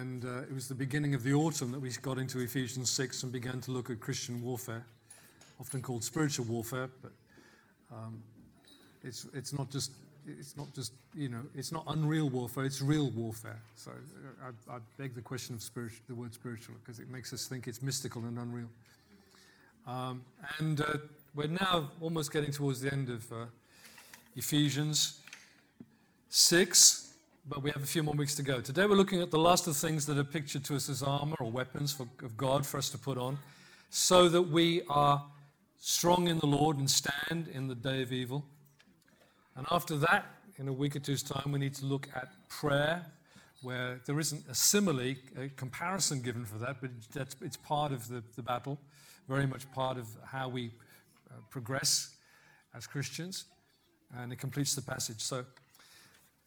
And uh, it was the beginning of the autumn that we got into Ephesians 6 and began to look at Christian warfare, often called spiritual warfare, but um, it's, it's not just it's not just you know it's not unreal warfare it's real warfare. So uh, i, I beg the question of the word spiritual because it makes us think it's mystical and unreal. Um, and uh, we're now almost getting towards the end of uh, ephesians 6 but we have a few more weeks to go today we're looking at the last of the things that are pictured to us as armor or weapons for, of god for us to put on so that we are strong in the lord and stand in the day of evil and after that, in a week or two's time, we need to look at prayer, where there isn't a simile, a comparison given for that, but that's, it's part of the, the battle, very much part of how we uh, progress as Christians, and it completes the passage. So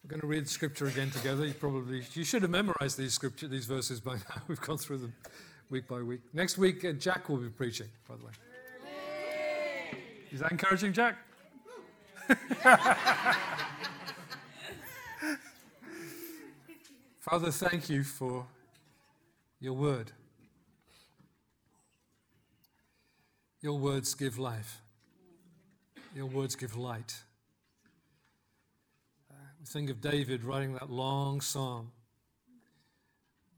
we're going to read scripture again together. You probably you should have memorized these scripture, these verses by now. We've gone through them week by week. Next week, uh, Jack will be preaching, by the way. Is that encouraging, Jack? Father, thank you for your word. Your words give life. Your words give light. Uh, think of David writing that long psalm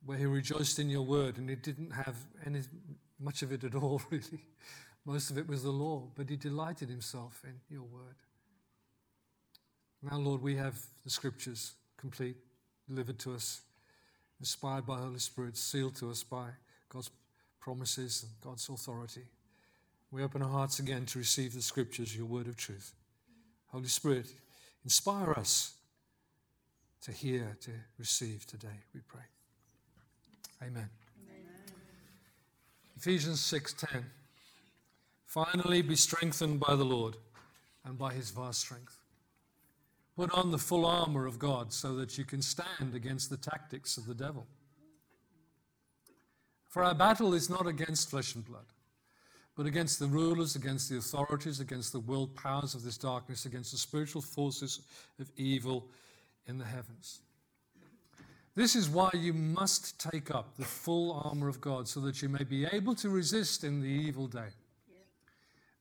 where he rejoiced in your word and he didn't have any much of it at all, really. Most of it was the law, but he delighted himself in your word. Now, Lord, we have the scriptures complete, delivered to us, inspired by Holy Spirit, sealed to us by God's promises and God's authority. We open our hearts again to receive the scriptures, your word of truth. Holy Spirit, inspire us to hear, to receive today, we pray. Amen. Amen. Ephesians 6:10 Finally be strengthened by the Lord and by his vast strength. Put on the full armor of God so that you can stand against the tactics of the devil. For our battle is not against flesh and blood, but against the rulers, against the authorities, against the world powers of this darkness, against the spiritual forces of evil in the heavens. This is why you must take up the full armor of God so that you may be able to resist in the evil day.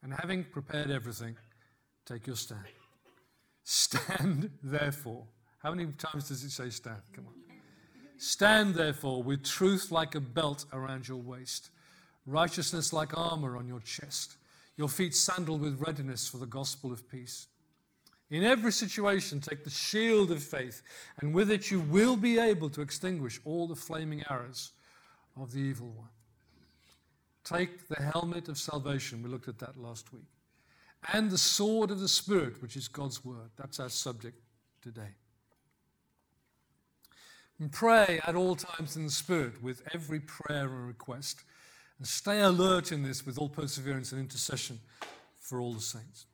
And having prepared everything, take your stand. Stand therefore. How many times does it say stand? Come on. Stand therefore with truth like a belt around your waist, righteousness like armor on your chest, your feet sandaled with readiness for the gospel of peace. In every situation, take the shield of faith, and with it you will be able to extinguish all the flaming arrows of the evil one. Take the helmet of salvation. We looked at that last week and the sword of the Spirit, which is God's word. That's our subject today. And pray at all times in the Spirit with every prayer and request. And stay alert in this with all perseverance and intercession for all the saints.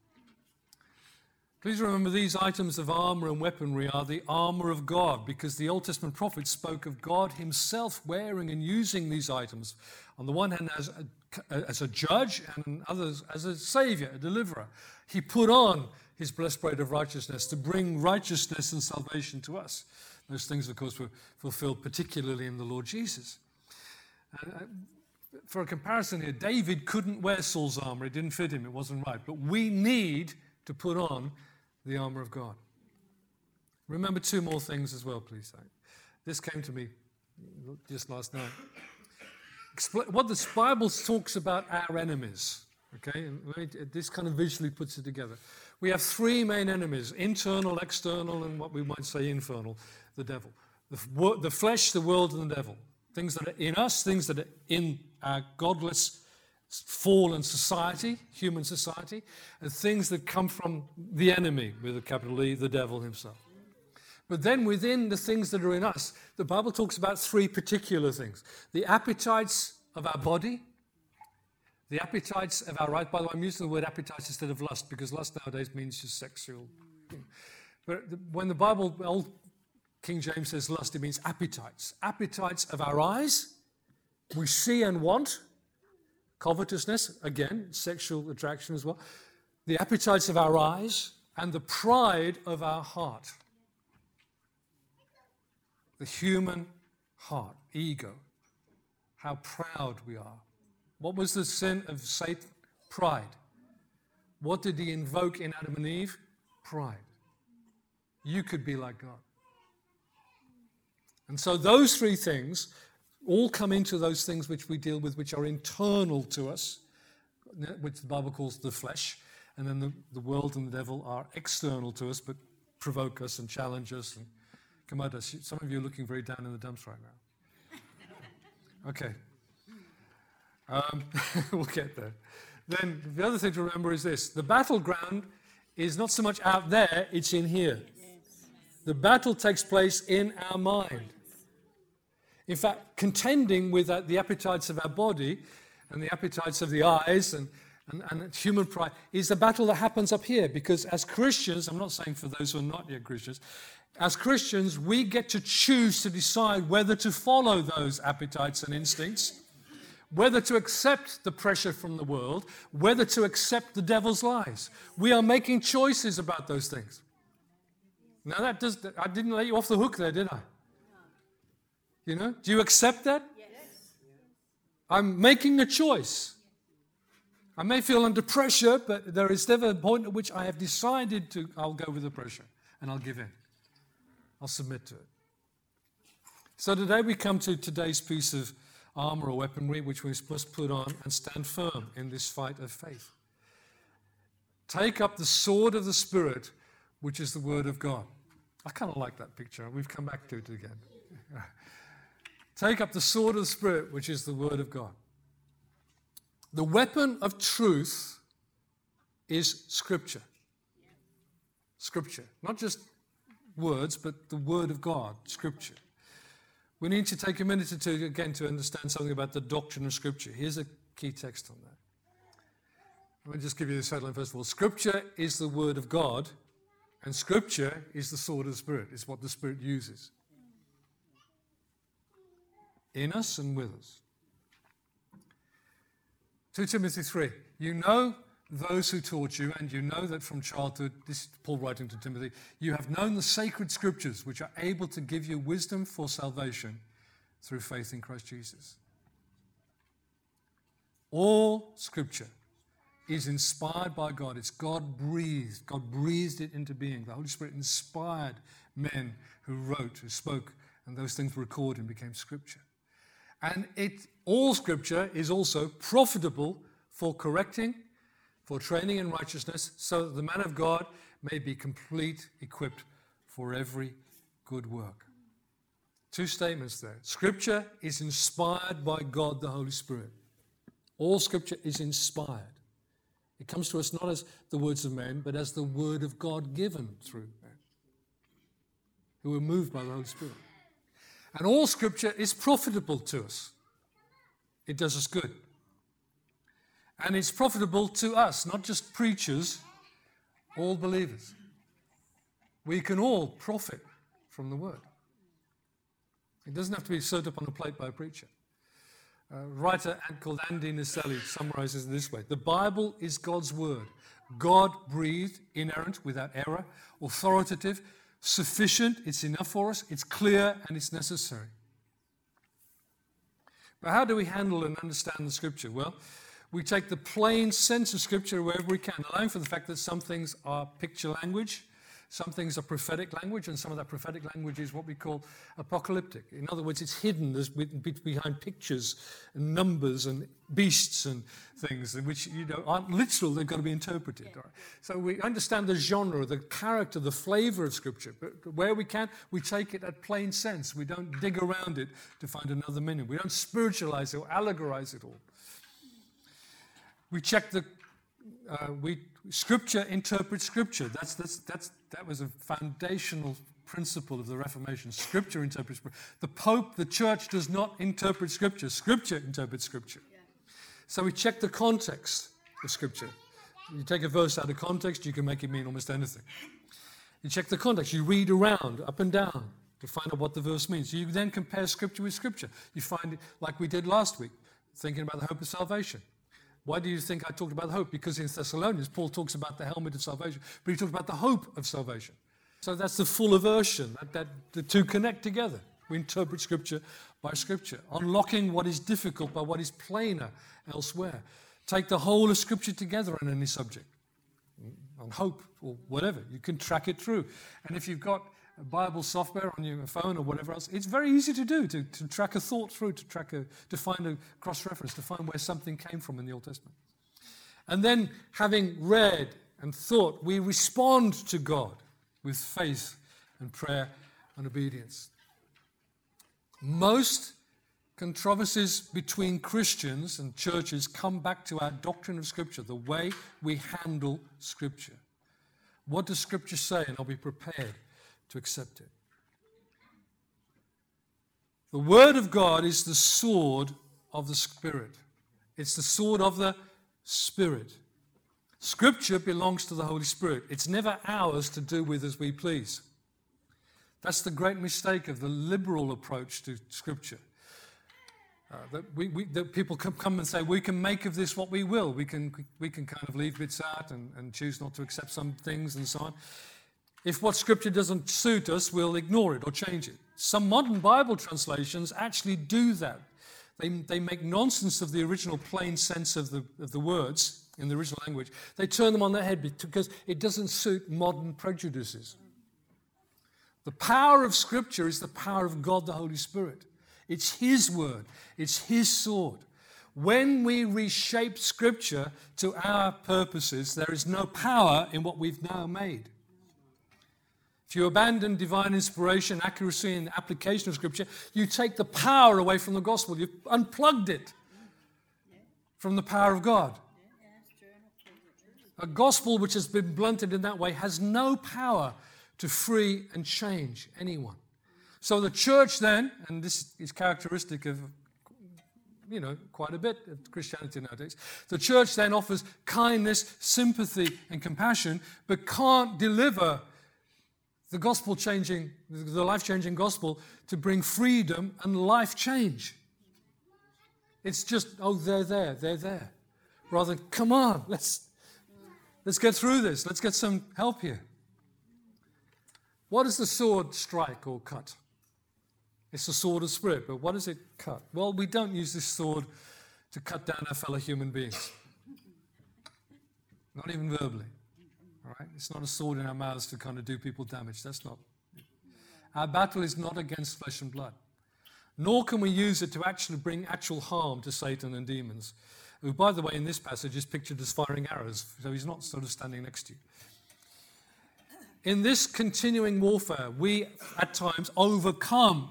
Please remember these items of armor and weaponry are the armor of God because the Old Testament prophets spoke of God Himself wearing and using these items. On the one hand, as a as a judge and others as a savior, a deliverer. He put on his blessed breastplate of righteousness to bring righteousness and salvation to us. Those things, of course, were fulfilled particularly in the Lord Jesus. Uh, for a comparison here, David couldn't wear Saul's armor. It didn't fit him, it wasn't right. But we need to put on the armor of God. Remember two more things as well, please. This came to me just last night what the Bible talks about our enemies. Okay, this kind of visually puts it together. We have three main enemies internal, external, and what we might say infernal the devil. The, the flesh, the world, and the devil. Things that are in us, things that are in our godless, fallen society, human society, and things that come from the enemy, with a capital E, the devil himself. But then within the things that are in us, the Bible talks about three particular things the appetites of our body, the appetites of our right. By the way, I'm using the word appetites instead of lust because lust nowadays means just sexual. But when the Bible, old King James says lust, it means appetites. Appetites of our eyes, we see and want. Covetousness, again, sexual attraction as well. The appetites of our eyes and the pride of our heart the human heart, ego, how proud we are. What was the sin of Satan? Pride. What did he invoke in Adam and Eve? Pride. You could be like God. And so those three things all come into those things which we deal with, which are internal to us, which the Bible calls the flesh. And then the, the world and the devil are external to us, but provoke us and challenge us and come at us. Some of you are looking very down in the dumps right now. Okay. Um, we'll get there. Then the other thing to remember is this the battleground is not so much out there, it's in here. The battle takes place in our mind. In fact, contending with uh, the appetites of our body and the appetites of the eyes and, and, and, human pride is a battle that happens up here because as Christians, I'm not saying for those who are not yet Christians, as Christians, we get to choose to decide whether to follow those appetites and instincts, whether to accept the pressure from the world, whether to accept the devil's lies. We are making choices about those things. Now, that does, I didn't let you off the hook there, did I? You know, do you accept that? Yes. I'm making a choice. I may feel under pressure, but there is never a point at which I have decided to, I'll go with the pressure and I'll give in. I'll submit to it. So today we come to today's piece of armor or weaponry which we must put on and stand firm in this fight of faith. Take up the sword of the Spirit, which is the Word of God. I kind of like that picture. We've come back to it again. Take up the sword of the Spirit, which is the Word of God. The weapon of truth is Scripture. Scripture. Not just words, but the Word of God, Scripture. We need to take a minute or two again to understand something about the doctrine of Scripture. Here's a key text on that. Let me just give you this headline first of all. Scripture is the Word of God, and Scripture is the sword of the Spirit, is what the Spirit uses in us and with us. 2 Timothy 3. You know those who taught you, and you know that from childhood, this is Paul writing to Timothy, you have known the sacred scriptures which are able to give you wisdom for salvation through faith in Christ Jesus. All scripture is inspired by God. It's God breathed. God breathed it into being. The Holy Spirit inspired men who wrote, who spoke, and those things were recorded and became scripture. And it, all scripture is also profitable for correcting, for training in righteousness, so that the man of God may be complete, equipped for every good work. Two statements there. Scripture is inspired by God the Holy Spirit. All scripture is inspired. It comes to us not as the words of men, but as the word of God given through men who are moved by the Holy Spirit. And all scripture is profitable to us, it does us good. And it's profitable to us, not just preachers, all believers. We can all profit from the word. It doesn't have to be served up on a plate by a preacher. A writer called Andy Naselli summarizes it this way The Bible is God's word, God breathed, inerrant, without error, authoritative, sufficient, it's enough for us, it's clear, and it's necessary. But how do we handle and understand the scripture? Well, we take the plain sense of scripture wherever we can, allowing for the fact that some things are picture language some things are prophetic language, and some of that prophetic language is what we call apocalyptic. In other words, it's hidden behind pictures and numbers and beasts and things, which you know aren't literal. They've got to be interpreted. Right? So we understand the genre, the character, the flavor of Scripture, but where we can, we take it at plain sense. We don't dig around it to find another meaning. We don't spiritualize it or allegorize it all. We check the uh, we Scripture interprets Scripture. That's, that's, that's, that was a foundational principle of the Reformation. Scripture interprets. The Pope, the Church does not interpret Scripture. Scripture interprets Scripture. Yeah. So we check the context of Scripture. You take a verse out of context, you can make it mean almost anything. You check the context. You read around, up and down, to find out what the verse means. You then compare Scripture with Scripture. You find it like we did last week, thinking about the hope of salvation. Why do you think I talked about hope? Because in Thessalonians, Paul talks about the helmet of salvation, but he talks about the hope of salvation. So that's the full aversion, that, that the two connect together. We interpret Scripture by Scripture, unlocking what is difficult by what is plainer elsewhere. Take the whole of Scripture together on any subject, on hope or whatever. You can track it through. And if you've got Bible software on your phone or whatever else, it's very easy to do, to, to track a thought through, to, track a, to find a cross reference, to find where something came from in the Old Testament. And then, having read and thought, we respond to God with faith and prayer and obedience. Most controversies between Christians and churches come back to our doctrine of Scripture, the way we handle Scripture. What does Scripture say? And I'll be prepared to accept it. The Word of God is the sword of the Spirit, it's the sword of the Spirit. Scripture belongs to the Holy Spirit. It's never ours to do with as we please. That's the great mistake of the liberal approach to Scripture. Uh, that, we, we, that people come, and say, we can make of this what we will. We can, we can kind of leave bits out and, and choose not to accept some things and so on. If what Scripture doesn't suit us, we'll ignore it or change it. Some modern Bible translations actually do that. They, they make nonsense of the original plain sense of the, of the words in the original language. They turn them on their head because it doesn't suit modern prejudices. The power of Scripture is the power of God the Holy Spirit. It's His word, it's His sword. When we reshape Scripture to our purposes, there is no power in what we've now made. If you abandon divine inspiration, accuracy, and application of Scripture, you take the power away from the gospel. You've unplugged it from the power of God. A gospel which has been blunted in that way has no power to free and change anyone. So the church then, and this is characteristic of you know, quite a bit of Christianity nowadays. The church then offers kindness, sympathy, and compassion, but can't deliver the gospel changing, the life changing gospel to bring freedom and life change. It's just, oh, they're there, they're there. Rather, than, come on, let's, let's get through this, let's get some help here. What does the sword strike or cut? It's the sword of spirit, but what does it cut? Well, we don't use this sword to cut down our fellow human beings, not even verbally. It's not a sword in our mouths to kind of do people damage. That's not. Our battle is not against flesh and blood. Nor can we use it to actually bring actual harm to Satan and demons, who, by the way, in this passage is pictured as firing arrows, so he's not sort of standing next to you. In this continuing warfare, we at times overcome.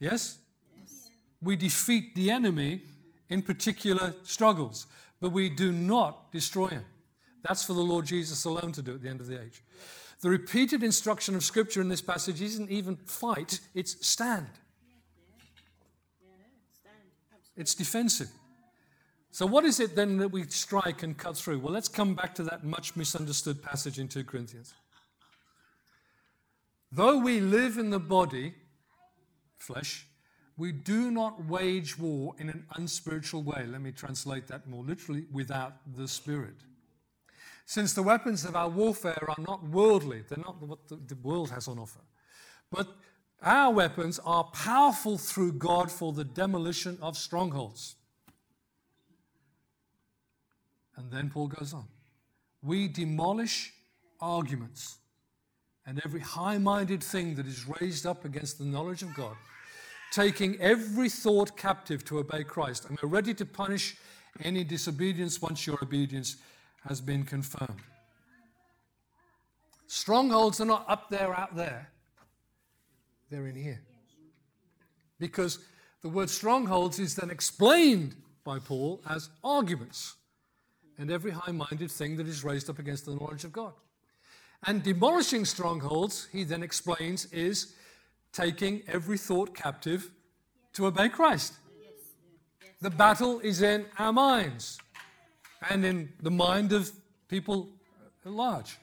Yes? yes? We defeat the enemy in particular struggles, but we do not destroy him. That's for the Lord Jesus alone to do at the end of the age. The repeated instruction of Scripture in this passage isn't even fight, it's stand. It's defensive. So, what is it then that we strike and cut through? Well, let's come back to that much misunderstood passage in 2 Corinthians. Though we live in the body, flesh, we do not wage war in an unspiritual way. Let me translate that more literally without the Spirit. Since the weapons of our warfare are not worldly, they're not what the world has on offer, but our weapons are powerful through God for the demolition of strongholds. And then Paul goes on. We demolish arguments and every high minded thing that is raised up against the knowledge of God, taking every thought captive to obey Christ. And we're ready to punish any disobedience once your obedience has been confirmed. Strongholds are not up there, out there. They're in here. Because the word strongholds is then explained by Paul as arguments and every high minded thing that is raised up against the knowledge of God. And demolishing strongholds, he then explains, is taking every thought captive to obey Christ. The battle is in our minds and in the mind of people at large.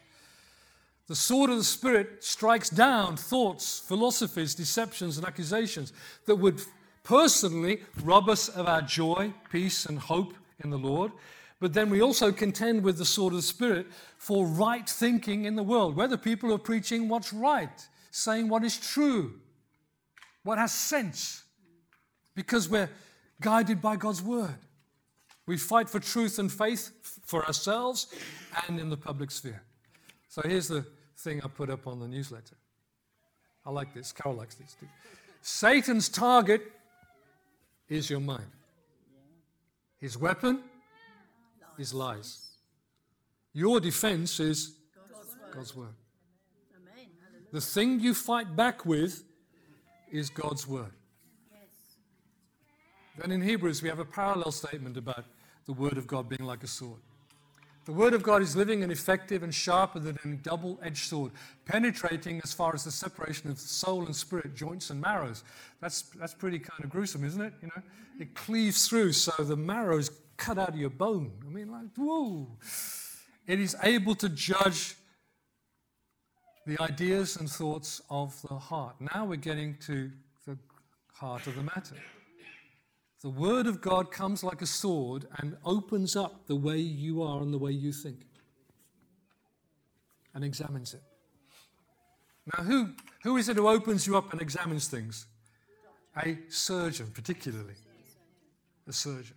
The sword of the Spirit strikes down thoughts, philosophies, deceptions, and accusations that would personally rob us of our joy, peace, and hope in the Lord. But then we also contend with the sword of the Spirit for right thinking in the world, whether people are preaching what's right, saying what is true, what has sense. because we're guided by God's word. We fight for truth and faith for ourselves and in the public sphere. So here's the thing I put up on the newsletter. I like this. Carol likes this too. Satan's target is your mind. His weapon is lies. Your defense is God's word. The thing you fight back with is God's word. Then in Hebrews, we have a parallel statement about the word of God being like a sword. The word of God is living and effective and sharper than a double edged sword, penetrating as far as the separation of soul and spirit, joints and marrows. That's, that's pretty kind of gruesome, isn't it? You know, it cleaves through, so the marrow is cut out of your bone. I mean, like, whoa. It is able to judge the ideas and thoughts of the heart. Now we're getting to the heart of the matter. The Word of God comes like a sword and opens up the way you are and the way you think and examines it. Now, who, who is it who opens you up and examines things? A surgeon, particularly. A surgeon.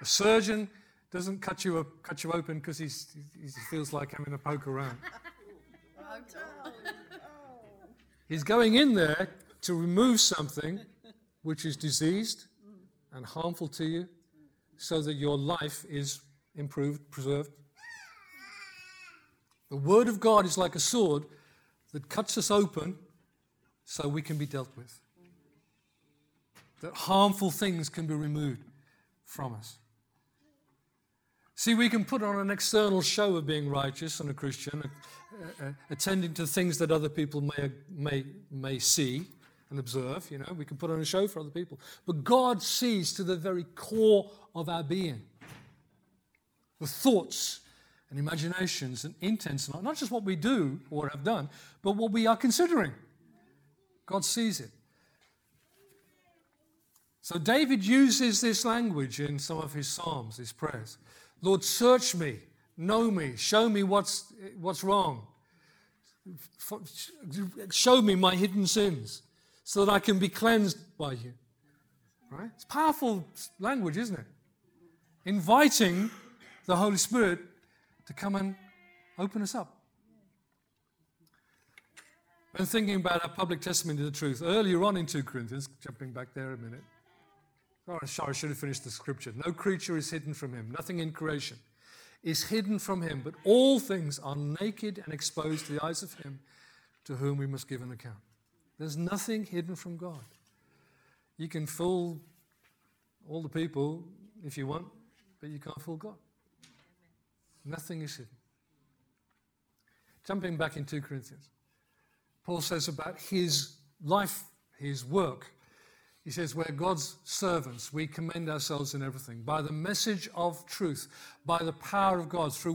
A surgeon doesn't cut you, up, cut you open because he feels like having a poke around. He's going in there to remove something which is diseased and harmful to you so that your life is improved, preserved. The Word of God is like a sword that cuts us open so we can be dealt with. That harmful things can be removed from us. See, we can put on an external show of being righteous and a Christian, attending to things that other people may, may, may see and observe. You know, we can put on a show for other people. But God sees to the very core of our being the thoughts and imaginations and intents, not just what we do or have done, but what we are considering. God sees it. So David uses this language in some of his psalms, his prayers. Lord, search me, know me, show me what's, what's wrong. Show me my hidden sins so that I can be cleansed by you. Right? It's powerful language, isn't it? Inviting the Holy Spirit to come and open us up. When thinking about our public testimony to the truth, earlier on in 2 Corinthians, jumping back there a minute. Oh, sorry, I should have finished the scripture. No creature is hidden from him, nothing in creation is hidden from him, but all things are naked and exposed to the eyes of him to whom we must give an account. There's nothing hidden from God. You can fool all the people if you want, but you can't fool God. Nothing is hidden. Jumping back in 2 Corinthians, Paul says about his life, his work. He says, We're God's servants. We commend ourselves in everything by the message of truth, by the power of God, through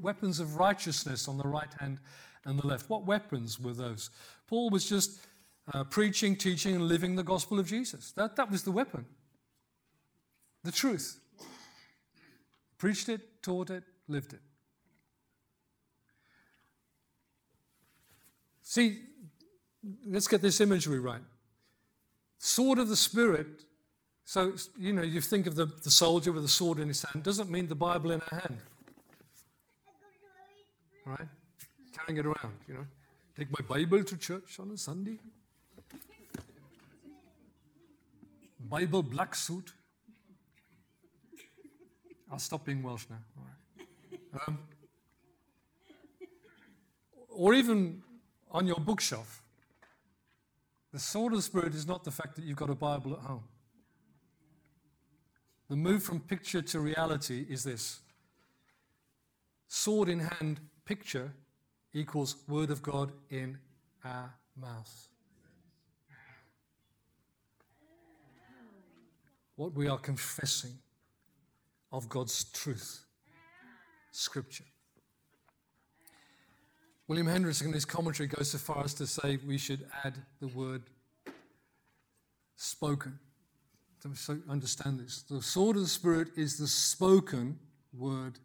weapons of righteousness on the right hand and the left. What weapons were those? Paul was just uh, preaching, teaching, and living the gospel of Jesus. That, that was the weapon. The truth. Preached it, taught it, lived it. See, let's get this imagery right. Sword of the Spirit. So, you know, you think of the, the soldier with a sword in his hand, doesn't mean the Bible in her hand. Right? Carrying it around, you know. Take my Bible to church on a Sunday. Bible black suit. I'll stop being Welsh now. Um, or even on your bookshelf. The sword of the Spirit is not the fact that you've got a Bible at home. The move from picture to reality is this sword in hand picture equals Word of God in our mouth. What we are confessing of God's truth, Scripture. William Hendriksen, in his commentary, goes so far as to say we should add the word spoken to understand this. The sword of the Spirit is the spoken word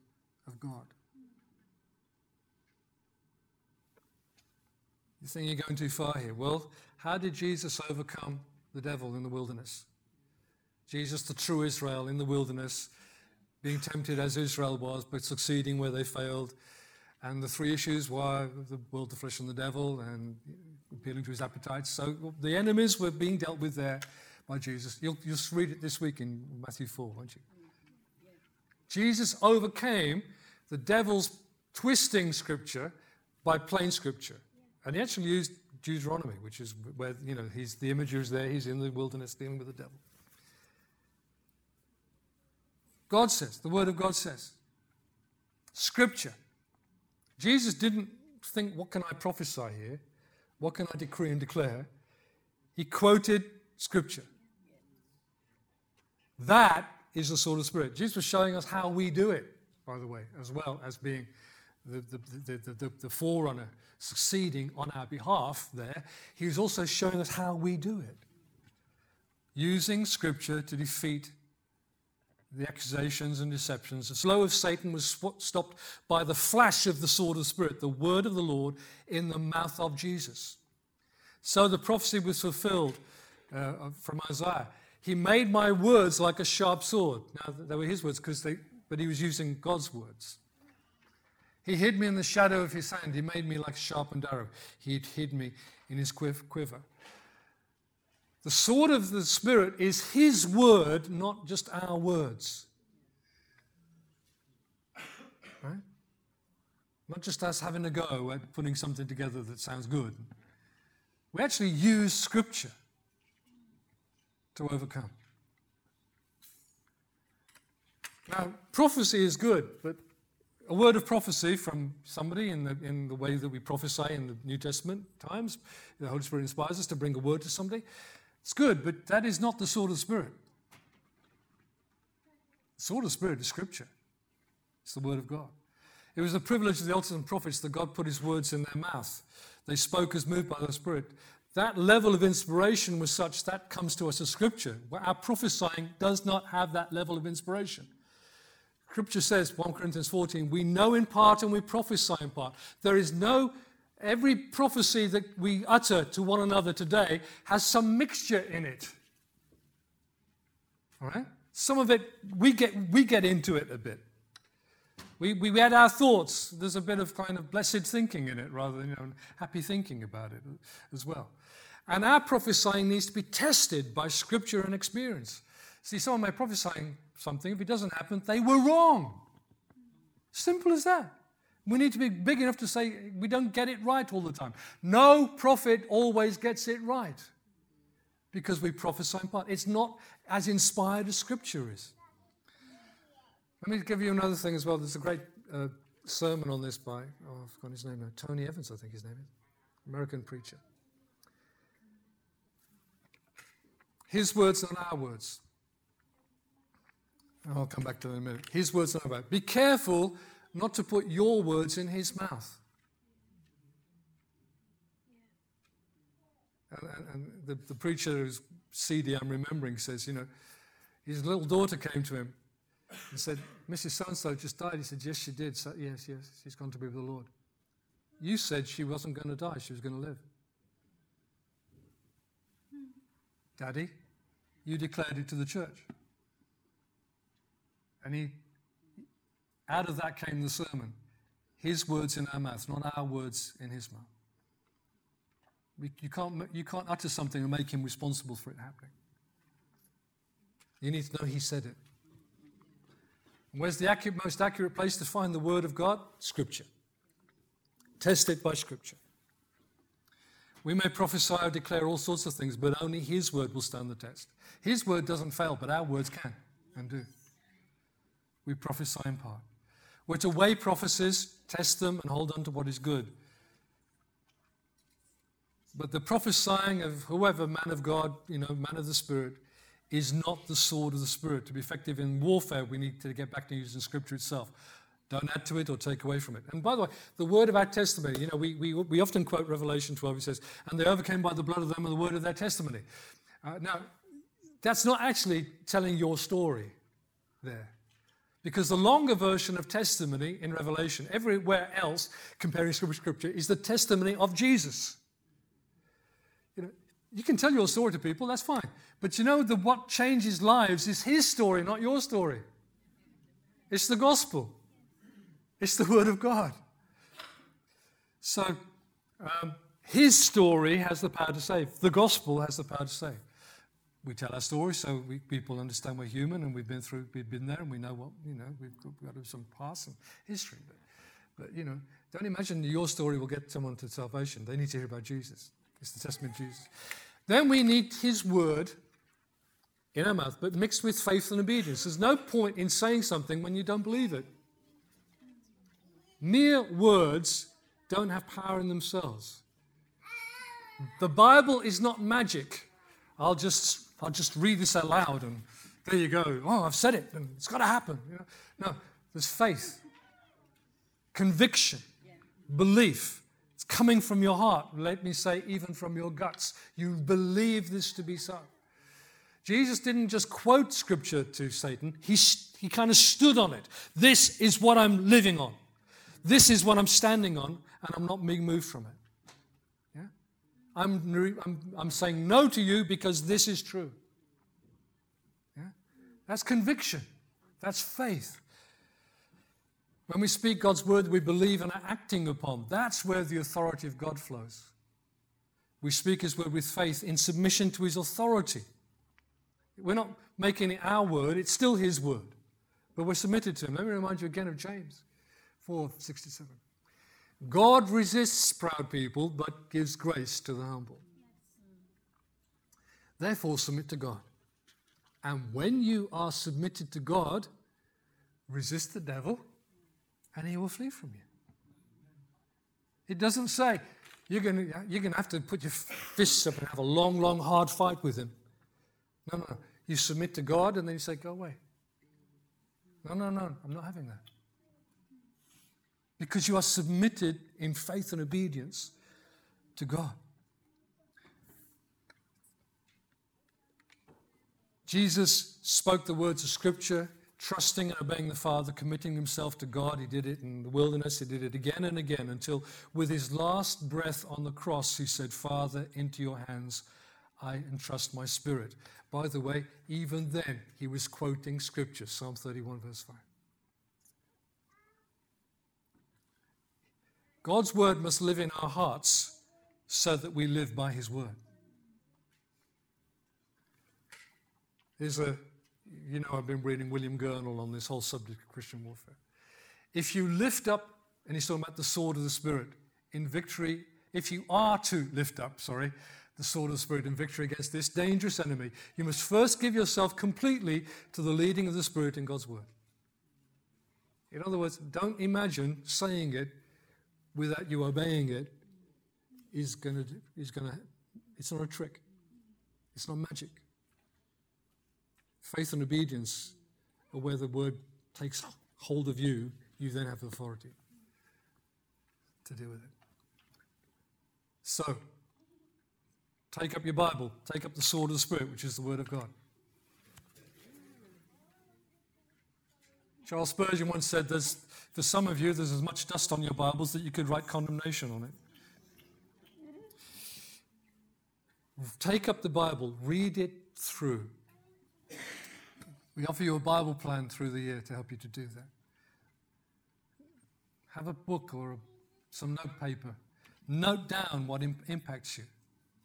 of God. You think you're going too far here? Well, how did Jesus overcome the devil in the wilderness? Jesus, the true Israel in the wilderness, being tempted as Israel was, but succeeding where they failed. And the three issues were the world, the flesh, and the devil, and appealing to his appetites. So the enemies were being dealt with there by Jesus. You'll, you'll read it this week in Matthew 4, won't you? Jesus overcame the devil's twisting scripture by plain scripture. And he actually used Deuteronomy, which is where, you know, he's, the imagery is there, he's in the wilderness dealing with the devil. God says, the Word of God says. Scripture. Jesus didn't think, what can I prophesy here? What can I decree and declare? He quoted Scripture. That is the sword of Spirit. Jesus was showing us how we do it, by the way, as well as being the, the, the, the, the forerunner succeeding on our behalf there. He was also showing us how we do it. Using Scripture to defeat the accusations and deceptions. The slow of Satan was stopped by the flash of the sword of Spirit, the word of the Lord in the mouth of Jesus. So the prophecy was fulfilled uh, from Isaiah. He made my words like a sharp sword. Now, they were his words, because they, but he was using God's words. He hid me in the shadow of his hand. He made me like a sharpened arrow. He hid me in his quiver. The sword of the Spirit is His word, not just our words. Right? Not just us having a go at putting something together that sounds good. We actually use Scripture to overcome. Now, prophecy is good, but a word of prophecy from somebody in the, in the way that we prophesy in the New Testament times, the Holy Spirit inspires us to bring a word to somebody. It's good, but that is not the sword of Spirit. The sword of Spirit is Scripture, it's the Word of God. It was the privilege of the Old Testament prophets that God put His words in their mouth. They spoke as moved by the Spirit. That level of inspiration was such that comes to us as Scripture. Our prophesying does not have that level of inspiration. Scripture says, 1 Corinthians 14, we know in part and we prophesy in part. There is no Every prophecy that we utter to one another today has some mixture in it. All right? Some of it, we get, we get into it a bit. We, we add our thoughts. There's a bit of kind of blessed thinking in it rather than you know, happy thinking about it as well. And our prophesying needs to be tested by scripture and experience. See, someone may prophesy something, if it doesn't happen, they were wrong. Simple as that. We need to be big enough to say we don't get it right all the time. No prophet always gets it right because we prophesy in part. It's not as inspired as Scripture is. Let me give you another thing as well. There's a great uh, sermon on this by, oh, I've forgotten his name now, Tony Evans, I think his name is, American preacher. His words, not our words. I'll come back to that in a minute. His words, not our words. Be careful not to put your words in his mouth. And, and, the, the preacher whose CD I'm remembering says, you know, his little daughter came to him and said, Mrs. So just died. He said, Yes, she did. So, yes, yes, she's gone to be with the Lord. You said she wasn't going to die, she was going to live. Daddy, you declared it to the church. And he out of that came the sermon. His words in our mouth, not our words in his mouth. You, can't, you can't utter something and make him responsible for it happening. You need to know he said it. And where's the accurate, most accurate place to find the word of God? Scripture. Test it by Scripture. We may prophesy or declare all sorts of things, but only His word will stand the test. His word doesn't fail, but our words can and do. We prophesy in part. We're to weigh prophecies, test them, and hold on to what is good. But the prophesying of whoever, man of God, you know, man of the Spirit, is not the sword of the Spirit. To be effective in warfare, we need to get back to using Scripture itself. Don't add to it or take away from it. And by the way, the word of our testimony, you know, we, we, we often quote Revelation 12, it says, and they overcame by the blood of them and the word of their testimony. Uh, now, that's not actually telling your story there. Because the longer version of testimony in Revelation, everywhere else, comparing scripture scripture, is the testimony of Jesus. You know, You can tell your story to people, that's fine. But you know that what changes lives is his story, not your story. It's the gospel. It's the word of God. So um, his story has the power to save. The gospel has the power to save. We tell our story so we, people understand we're human and we've been through, we've been there and we know what, you know, we've got, some past and history. But, but, you know, don't imagine your story will get someone to salvation. They need to hear about Jesus. It's the testament of Jesus. Then we need his word in our mouth, but mixed with faith and obedience. There's no point in saying something when you don't believe it. Mere words don't have power in themselves. The Bible is not magic. I'll just, I'll just read this out loud and there you go. Oh, I've said it and it's got to happen. You know? No, there's faith, conviction, belief. It's coming from your heart. Let me say, even from your guts. You believe this to be so. Jesus didn't just quote scripture to Satan, he, he kind of stood on it. This is what I'm living on. This is what I'm standing on, and I'm not being moved from it. I'm, I'm, I'm saying no to you because this is true. Yeah? That's conviction, that's faith. When we speak God's word, we believe and are acting upon. That's where the authority of God flows. We speak His word with faith in submission to His authority. We're not making it our word, it's still His word. But we're submitted to Him. Let me remind you again of James 4 67. God resists proud people, but gives grace to the humble. Therefore, submit to God. And when you are submitted to God, resist the devil, and he will flee from you. It doesn't say you're going you're to have to put your fists up and have a long, long, hard fight with him. No, No, no. You submit to God and then you say, Go away. No, no, no. I'm not having that. Because you are submitted in faith and obedience to God. Jesus spoke the words of Scripture, trusting and obeying the Father, committing himself to God. He did it in the wilderness, he did it again and again until, with his last breath on the cross, he said, Father, into your hands I entrust my spirit. By the way, even then, he was quoting scripture, Psalm 31, verse 5. God's word must live in our hearts so that we live by his word. A, you know, I've been reading William Gurnall on this whole subject of Christian warfare. If you lift up, and he's talking about the sword of the Spirit in victory, if you are to lift up, sorry, the sword of the Spirit in victory against this dangerous enemy, you must first give yourself completely to the leading of the Spirit in God's Word. In other words, don't imagine saying it without you obeying it is going to, is going to, it's not a trick. It's not magic. Faith and obedience are where the Word takes hold of you, you then have authority to deal with it. So, Take up your Bible, take up the sword of the Spirit, which is the Word of God. Charles Spurgeon once said, there's, For some of you, there's as much dust on your Bibles that you could write condemnation on it. Take up the Bible, read it through. We offer you a Bible plan through the year to help you to do that. Have a book or a, some note paper. Note down what impacts you.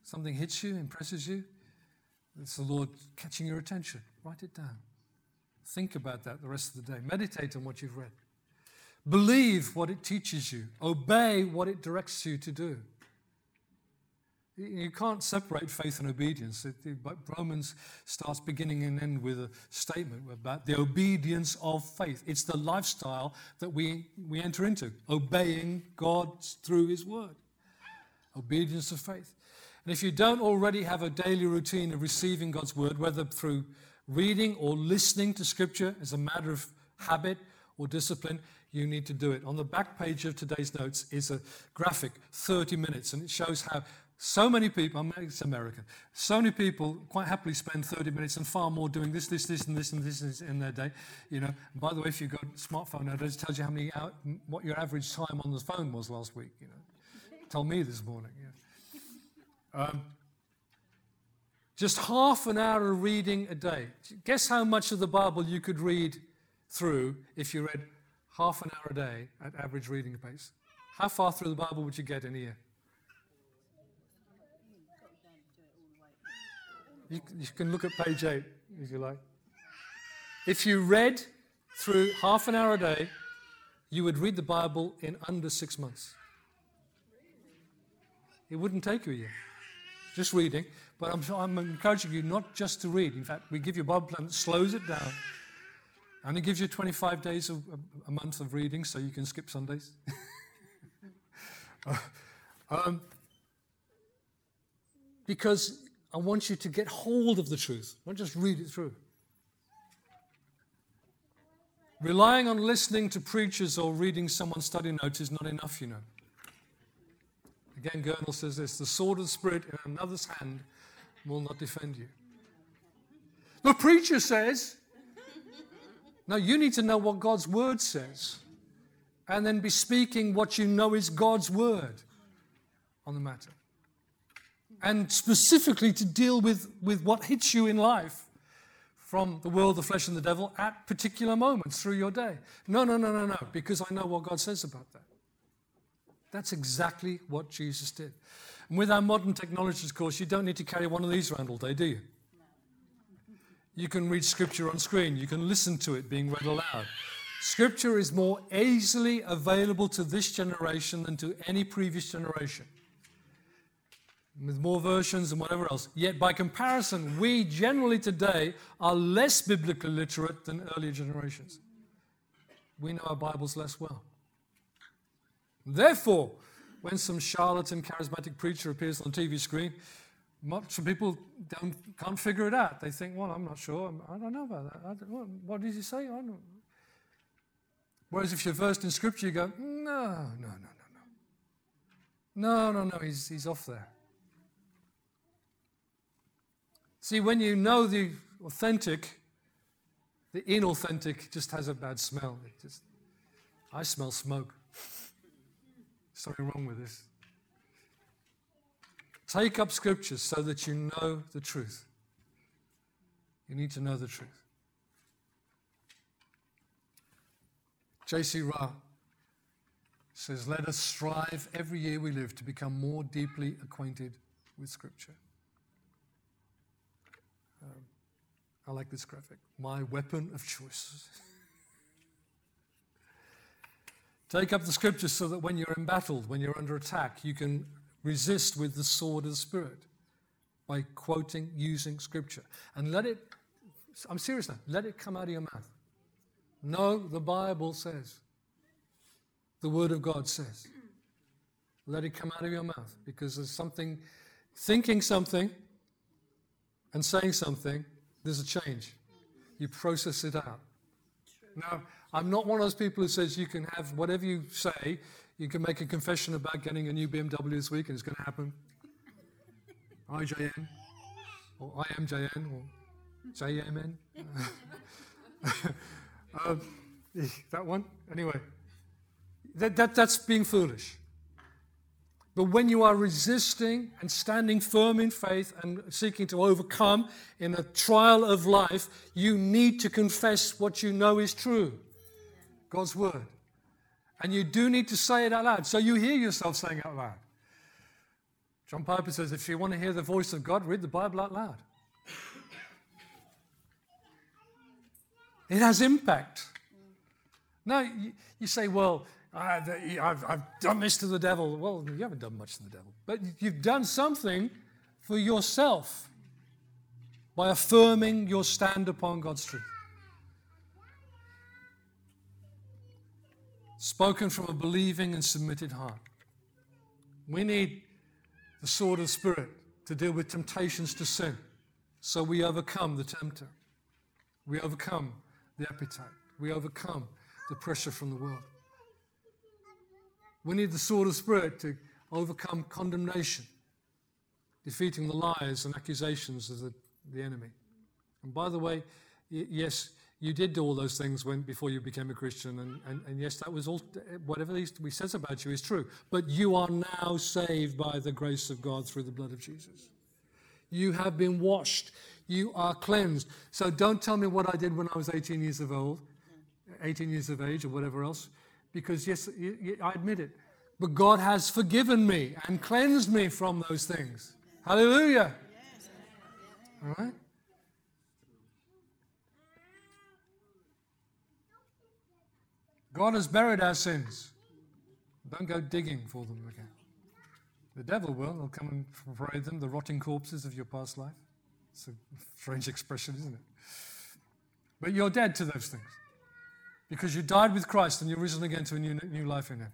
Something hits you, impresses you. It's the Lord catching your attention. Write it down. Think about that the rest of the day. Meditate on what you've read. Believe what it teaches you. Obey what it directs you to do. You can't separate faith and obedience. Romans starts beginning and end with a statement about the obedience of faith. It's the lifestyle that we, we enter into, obeying God through His word. Obedience of faith. And if you don't already have a daily routine of receiving God's word, whether through reading or listening to scripture as a matter of habit or discipline, you need to do it. On the back page of today's notes is a graphic, 30 minutes, and it shows how so many people, I'm American, so many people quite happily spend 30 minutes and far more doing this, this, this, and this, and this in their day. You know, by the way, if you've got a smartphone nowadays, it tells you how many hour, what your average time on the phone was last week. You know, told me this morning. Yeah. Um, Just half an hour of reading a day. Guess how much of the Bible you could read through if you read half an hour a day at average reading pace? How far through the Bible would you get in a year? You, you can look at page 8 if you like. If you read through half an hour a day, you would read the Bible in under six months. It wouldn't take you a year. Just reading. But I'm, I'm encouraging you not just to read. In fact, we give you a Bible plan that slows it down. And it gives you 25 days of, a, month of reading so you can skip Sundays. um, because I want you to get hold of the truth, not just read it through. Relying on listening to preachers or reading someone's study notes is not enough, you know. Again, Gurnall says this the sword of the Spirit in another's hand will not defend you. The preacher says, Now you need to know what God's word says and then be speaking what you know is God's word on the matter. And specifically to deal with, with what hits you in life from the world, the flesh, and the devil at particular moments through your day. No, no, no, no, no, because I know what God says about that. That's exactly what Jesus did. And with our modern technologies, of course, you don't need to carry one of these around all day, do you? You can read scripture on screen, you can listen to it being read aloud. Scripture is more easily available to this generation than to any previous generation, with more versions and whatever else. Yet, by comparison, we generally today are less biblically literate than earlier generations. We know our Bibles less well. Therefore, when some charlatan charismatic preacher appears on the TV screen, some people can't figure it out. They think, well, I'm not sure. I don't know about that. What, what did he say? Whereas if you're versed in Scripture, you go, no, no, no, no, no. No, no, no, he's, he's off there. See, when you know the authentic, the inauthentic just has a bad smell. It just, I smell smoke. Something wrong with this. Take up scriptures so that you know the truth. You need to know the truth. J.C. Ryle says, Let us strive every year we live to become more deeply acquainted with Scripture. Um, I like this graphic. My weapon of choice. Take up the scriptures so that when you're embattled, when you're under attack, you can resist with the sword of the Spirit by quoting, using scripture. And let it, I'm serious now, let it come out of your mouth. No, the Bible says. The Word of God says. Let it come out of your mouth because there's something, thinking something and saying something, there's a change. You process it out. Now, I'm not one of those people who says you can have whatever you say, you can make a confession about getting a new BMW this week and it's going to happen. IJN, or IMJN, or JMN. um, that one? Anyway, that, that, that's being foolish. But when you are resisting and standing firm in faith and seeking to overcome in a trial of life, you need to confess what you know is true God's word. And you do need to say it out loud. So you hear yourself saying it out loud. John Piper says if you want to hear the voice of God, read the Bible out loud. It has impact. Now, you, say, well, I've done this to the devil. Well, you haven't done much to the devil, but you've done something for yourself by affirming your stand upon God's truth. Spoken from a believing and submitted heart. We need the sword of Spirit to deal with temptations to sin so we overcome the tempter. We overcome the appetite. We overcome the pressure from the world. We need the sword of Spirit to overcome condemnation, defeating the lies and accusations of the, the enemy. And by the way, yes, you did do all those things when, before you became a Christian, and, and, and yes, that was all, whatever he says about you is true. But you are now saved by the grace of God through the blood of Jesus. You have been washed. You are cleansed. So don't tell me what I did when I was 18 years of old, 18 years of age, or whatever else, because yes, I admit it. But God has forgiven me and cleansed me from those things. Hallelujah. All right? God has buried our sins. Don't go digging for them again. The devil will. He'll come and parade them, the rotting corpses of your past life. It's a strange expression, isn't it? But you're dead to those things because you died with Christ and you're risen again to a new, new life in Him.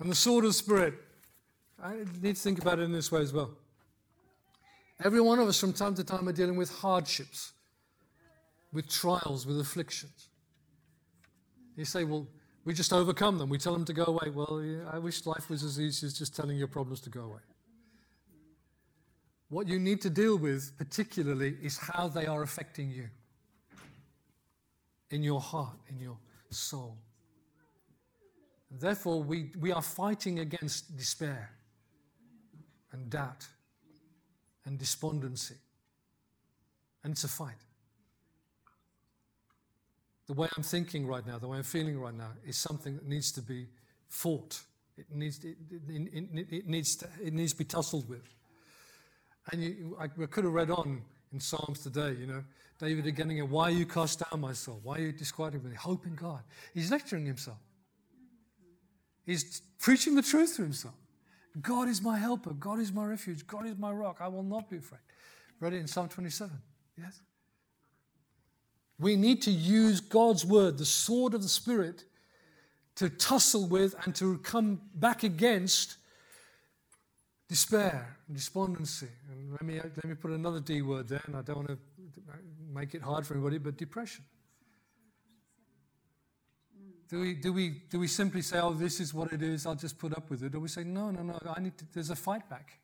And the sword of the Spirit, I need to think about it in this way as well. Every one of us from time to time are dealing with hardships, with trials, with afflictions. You say, well, we just overcome them. We tell them to go away. Well, yeah, I wish life was as easy as just telling your problems to go away. What you need to deal with, particularly, is how they are affecting you in your heart, in your soul. Therefore, we, we are fighting against despair and doubt and despondency. And it's a fight. The way I'm thinking right now, the way I'm feeling right now, is something that needs to be fought. It needs, it, it, it, needs, to, it needs to be tussled with. And you, I, I could have read on in Psalms today, you know, David again, again, why are you cast down, my soul? Why are you disquieted me? Hope in God. He's lecturing himself. He's preaching the truth to himself. God is my helper. God is my refuge. God is my rock. I will not be afraid. Read it in Psalm 27. Yes? We need to use God's word, the sword of the Spirit, to tussle with and to come back against despair and despondency. And let me, let me put another D word there, and I don't want to make it hard for anybody, but depression. Do we, do, we, do we simply say, oh, this is what it is, I'll just put up with it? Or we say, no, no, no, I need to, there's a fight back.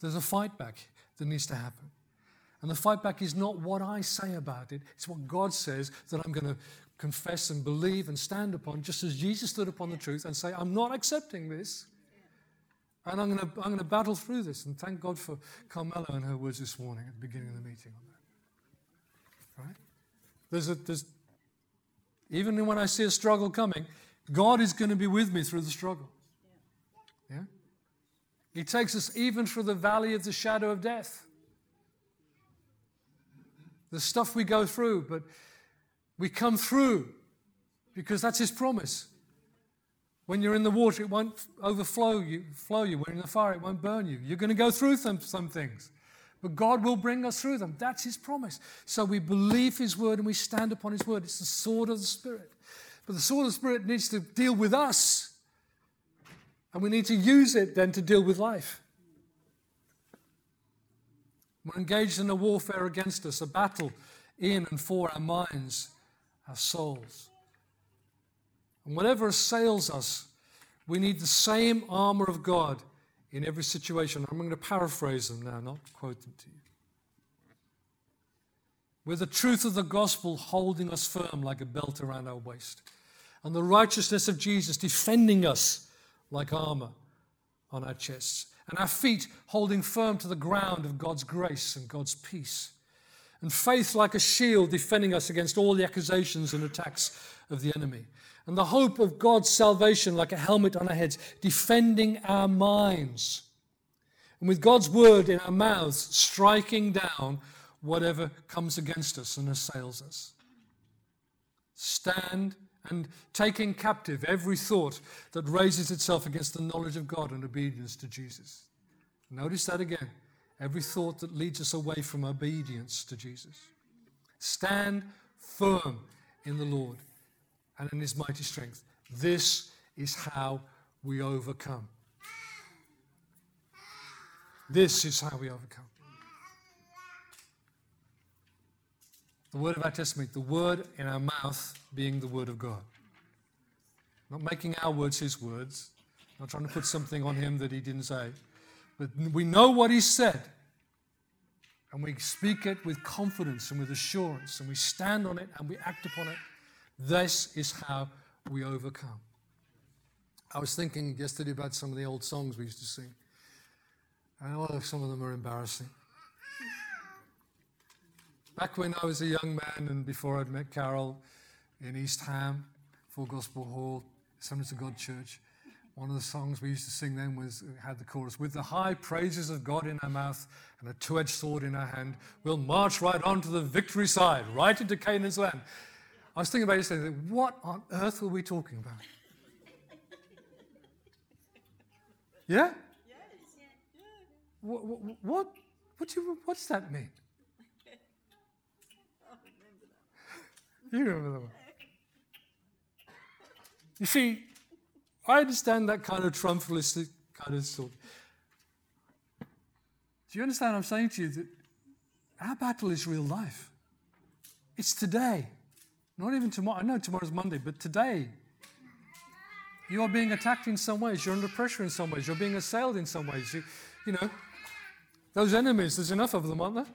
There's a fight back that needs to happen. And the fight back is not what I say about it, it's what God says that I'm going to confess and believe and stand upon, just as Jesus stood upon the truth and say, I'm not accepting this. And I'm going to, I'm going to battle through this. And thank God for Carmela and her words this morning at the beginning of the meeting on that. Right? There's, a, there's even when I see a struggle coming, God is going to be with me through the struggle. Yeah? He takes us even through the valley of the shadow of death. The stuff we go through, but we come through because that's His promise. When you're in the water, it won't overflow you, flow you. When you're in the fire, it won't burn you. You're going to go through some, some things, but God will bring us through them. That's His promise. So we believe His word and we stand upon His word. It's the sword of the Spirit. But the sword of the Spirit needs to deal with us, and we need to use it then to deal with life. We're engaged in a warfare against us, a battle in and for our minds, our souls. And whatever assails us, we need the same armor of God in every situation. I'm going to paraphrase them now, not quote them to you. With the truth of the gospel holding us firm like a belt around our waist, and the righteousness of Jesus defending us like armor on our chests, and our feet holding firm to the ground of God's grace and God's peace, and faith like a shield defending us against all the accusations and attacks of the enemy and the hope of God's salvation like a helmet on our heads, defending our minds. And with God's word in our mouths, striking down whatever comes against us and assails us. Stand and taking captive every thought that raises itself against the knowledge of God and obedience to Jesus. Notice that again. Every thought that leads us away from obedience to Jesus. Stand firm in the Lord and in his mighty strength. This is how we overcome. This is how we overcome. The word of our testimony, the word in our mouth being the word of God. Not making our words his words, not trying to put something on him that he didn't say, but we know what he said. And we speak it with confidence and with assurance, and we stand on it and we act upon it this is how we overcome. I was thinking yesterday about some of the old songs we used to sing. And oh, some of them are embarrassing. Back when I was a young man and before I'd met Carol in East Ham, Full Gospel Hall, Assemblies of God Church, one of the songs we used to sing then was had the chorus with the high praises of God in our mouth and a two-edged sword in our hand we'll march right on to the victory side right into Canaan's land. I was thinking about it saying what on earth were we talking about? Yeah? What what what, what do you, what's that mean you remember that one you see I understand that kind of triumphalistic kind of thought. Do you understand what I'm saying to you? That our battle is real life. It's today. Not even tomorrow. I know tomorrow's Monday, but today. You are being attacked in some ways. You're under pressure in some ways. You're being assailed in some ways. You, you know, those enemies, there's enough of them, aren't there?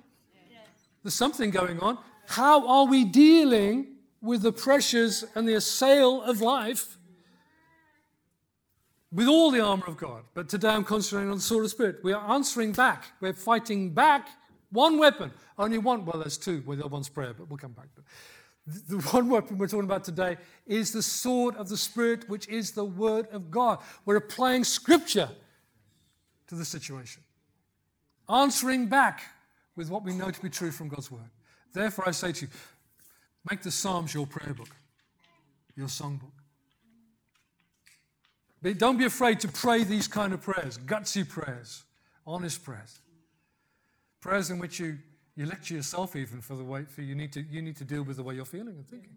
There's something going on. How are we dealing with the pressures and the assail of life? with all the armor of God. But today I'm concentrating on the sword of Spirit. We are answering back. We're fighting back. One weapon, only one. Well, there's two. Well, the other one's prayer, but we'll come back to it. The one weapon we're talking about today is the sword of the Spirit, which is the Word of God. We're applying Scripture to the situation, answering back with what we know to be true from God's Word. Therefore, I say to you, make the Psalms your prayer book, your songbook. But don't be afraid to pray these kind of prayers, gutsy prayers, honest prayers. Prayers in which you, you lecture yourself even for the way for you need to you need to deal with the way you're feeling and thinking.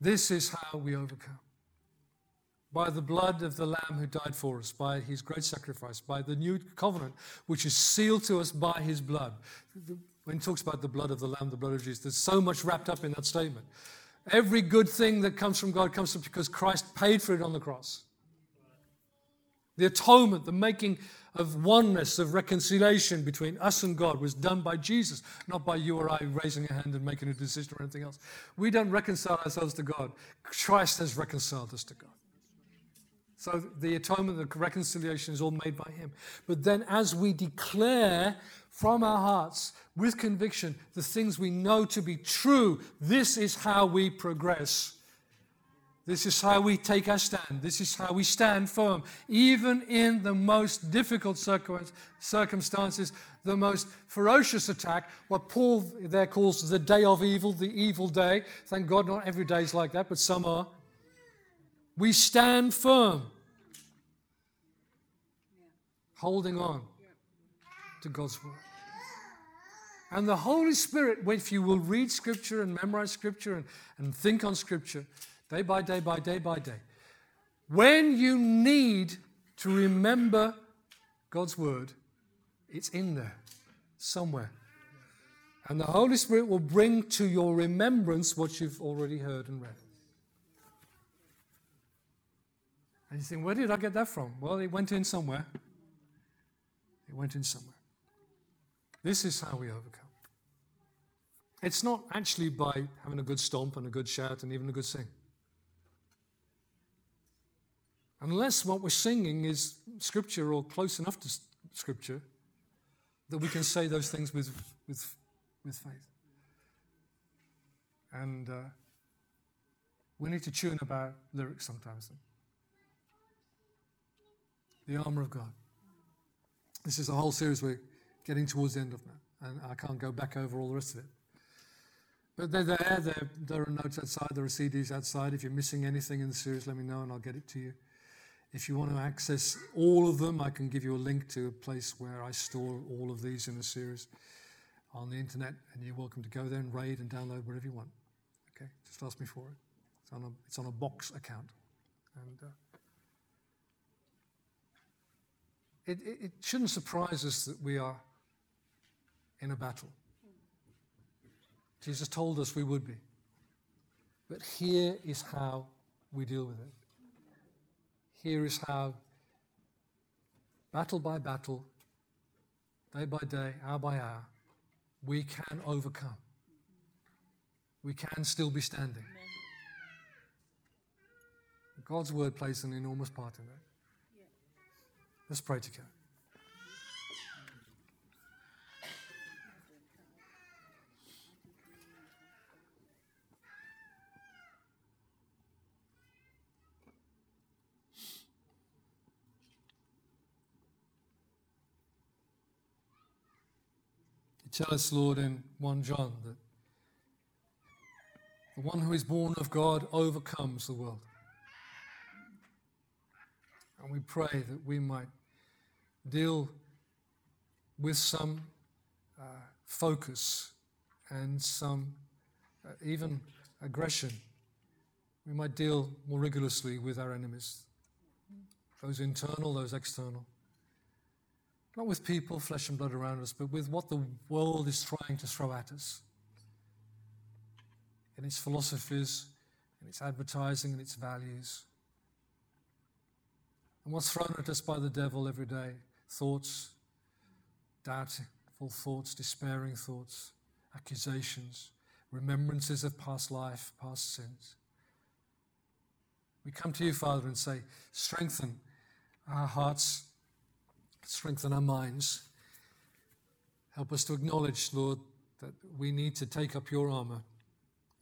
This is how we overcome. By the blood of the Lamb who died for us, by his great sacrifice, by the new covenant which is sealed to us by his blood. When he talks about the blood of the Lamb, the blood of Jesus, there's so much wrapped up in that statement. Every good thing that comes from God comes because Christ paid for it on the cross. The atonement, the making of oneness, of reconciliation between us and God was done by Jesus, not by you or I raising a hand and making a decision or anything else. We don't reconcile ourselves to God. Christ has reconciled us to God. So the atonement, the reconciliation is all made by Him. But then as we declare from our hearts with conviction the things we know to be true. This is how we progress. This is how we take our stand. This is how we stand firm, even in the most difficult circumstances, the most ferocious attack, what Paul there calls the day of evil, the evil day. Thank God, not every day is like that, but some are. We stand firm, holding on to God's word. And the Holy Spirit, if you will read Scripture and memorize Scripture and, and think on Scripture day by day by day by day, when you need to remember God's Word, it's in there somewhere. And the Holy Spirit will bring to your remembrance what you've already heard and read. And you think, where did I get that from? Well, it went in somewhere. It went in somewhere. This is how we overcome. It's not actually by having a good stomp and a good shout and even a good sing. Unless what we're singing is scripture or close enough to scripture that we can say those things with, with, with faith. And uh, we need to tune about lyrics sometimes. The armor of God. This is a whole series we're getting towards the end of now, and I can't go back over all the rest of it. But they're there, there, there are notes outside, there are CDs outside. If you're missing anything in the series, let me know and I'll get it to you. If you want to access all of them, I can give you a link to a place where I store all of these in the series on the internet, and you're welcome to go there and raid and download wherever you want. Okay, just ask me for it. It's on a, it's on a box account. And uh, it, it, it shouldn't surprise us that we are in a battle. Jesus told us we would be. But here is how we deal with it. Here is how, battle by battle, day by day, hour by hour, we can overcome. We can still be standing. God's word plays an enormous part in that. Let's pray together. You tell us, Lord, in 1 John that the one who is born of God overcomes the world. And we pray that we might deal with some uh, focus and some uh, even aggression. We might deal more rigorously with our enemies, those internal, those external. Not with people, flesh and blood around us, but with what the world is trying to throw at us in its philosophies, in its advertising, and its values. And what's thrown at us by the devil every day thoughts, doubtful thoughts, despairing thoughts, accusations, remembrances of past life, past sins. We come to you, Father, and say, strengthen our hearts, strengthen our minds. Help us to acknowledge, Lord, that we need to take up your armor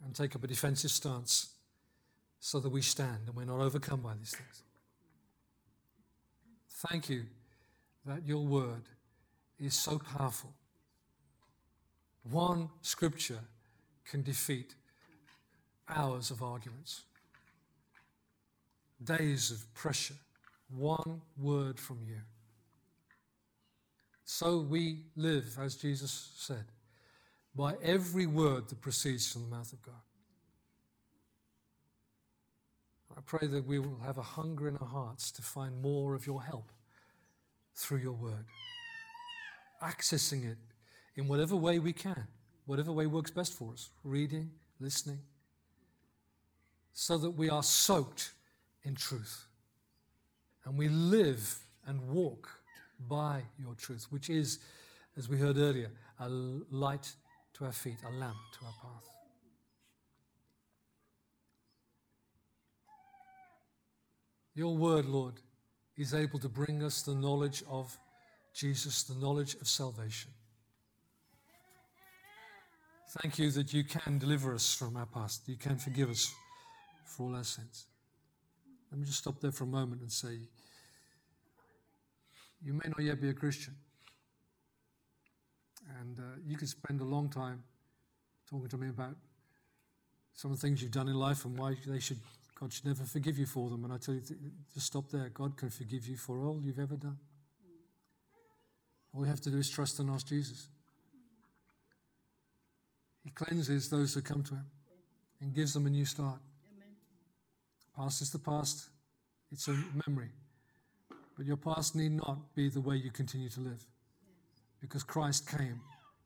and take up a defensive stance so that we stand and we're not overcome by these things. Thank you that your word is so powerful. One scripture can defeat hours of arguments, days of pressure. One word from you. So we live, as Jesus said, by every word that proceeds from the mouth of God. I pray that we will have a hunger in our hearts to find more of your help through your word, accessing it in whatever way we can, whatever way works best for us reading, listening, so that we are soaked in truth and we live and walk by your truth, which is, as we heard earlier, a light to our feet, a lamp to our path. Your word, Lord, is able to bring us the knowledge of Jesus, the knowledge of salvation. Thank you that you can deliver us from our past. You can forgive us for all our sins. Let me just stop there for a moment and say, you may not yet be a Christian. And uh, you could spend a long time talking to me about some of the things you've done in life and why they should, God should never forgive you for them. And I tell you, just stop there. God can forgive you for all you've ever done. All you have to do is trust and ask Jesus. He cleanses those who come to Him and gives them a new start. Amen. Past is the past, it's a memory. But your past need not be the way you continue to live because Christ came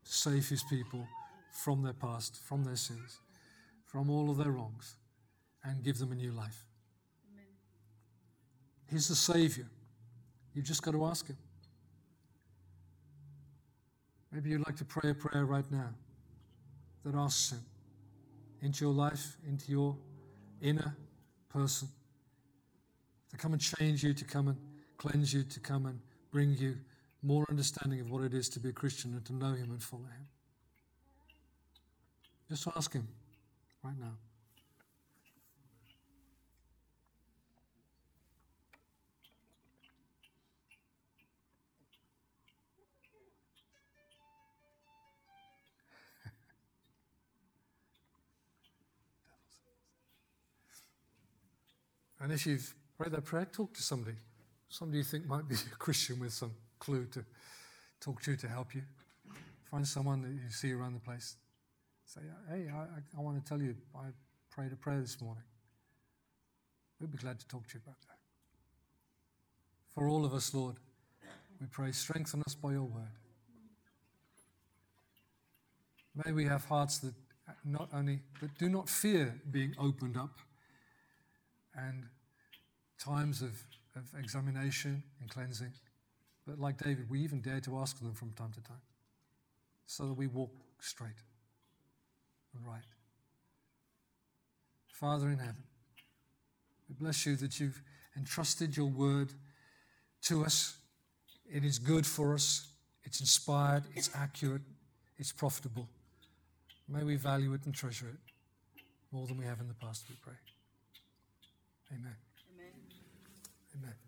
to save his people from their past, from their sins, from all of their wrongs, and give them a new life. Amen. He's the Savior. You've just got to ask Him. Maybe you'd like to pray a prayer right now that asks Him into your life, into your inner person, to come and change you, to come and cleanse you, to come and bring you more understanding of what it is to be a Christian and to know Him and follow Him. Just ask Him right now. And if you've prayed that prayer, talk to somebody. Somebody you think might be a Christian with some clue to talk to to help you. Find someone that you see around the place. Say, hey, I, I want to tell you, I prayed a prayer this morning. We'd be glad to talk to you about that. For all of us, Lord, we pray, strengthen us by your word. May we have hearts that not only that do not fear being opened up and times of, of examination and cleansing, but like David, we even dare to ask them from time to time so that we walk straight and right. Father in heaven, we bless you that you've entrusted your word to us It is good for us, it's inspired, it's accurate, it's profitable. May we value it and treasure it more than we have in the past, we pray. Amen. Amen. Amen.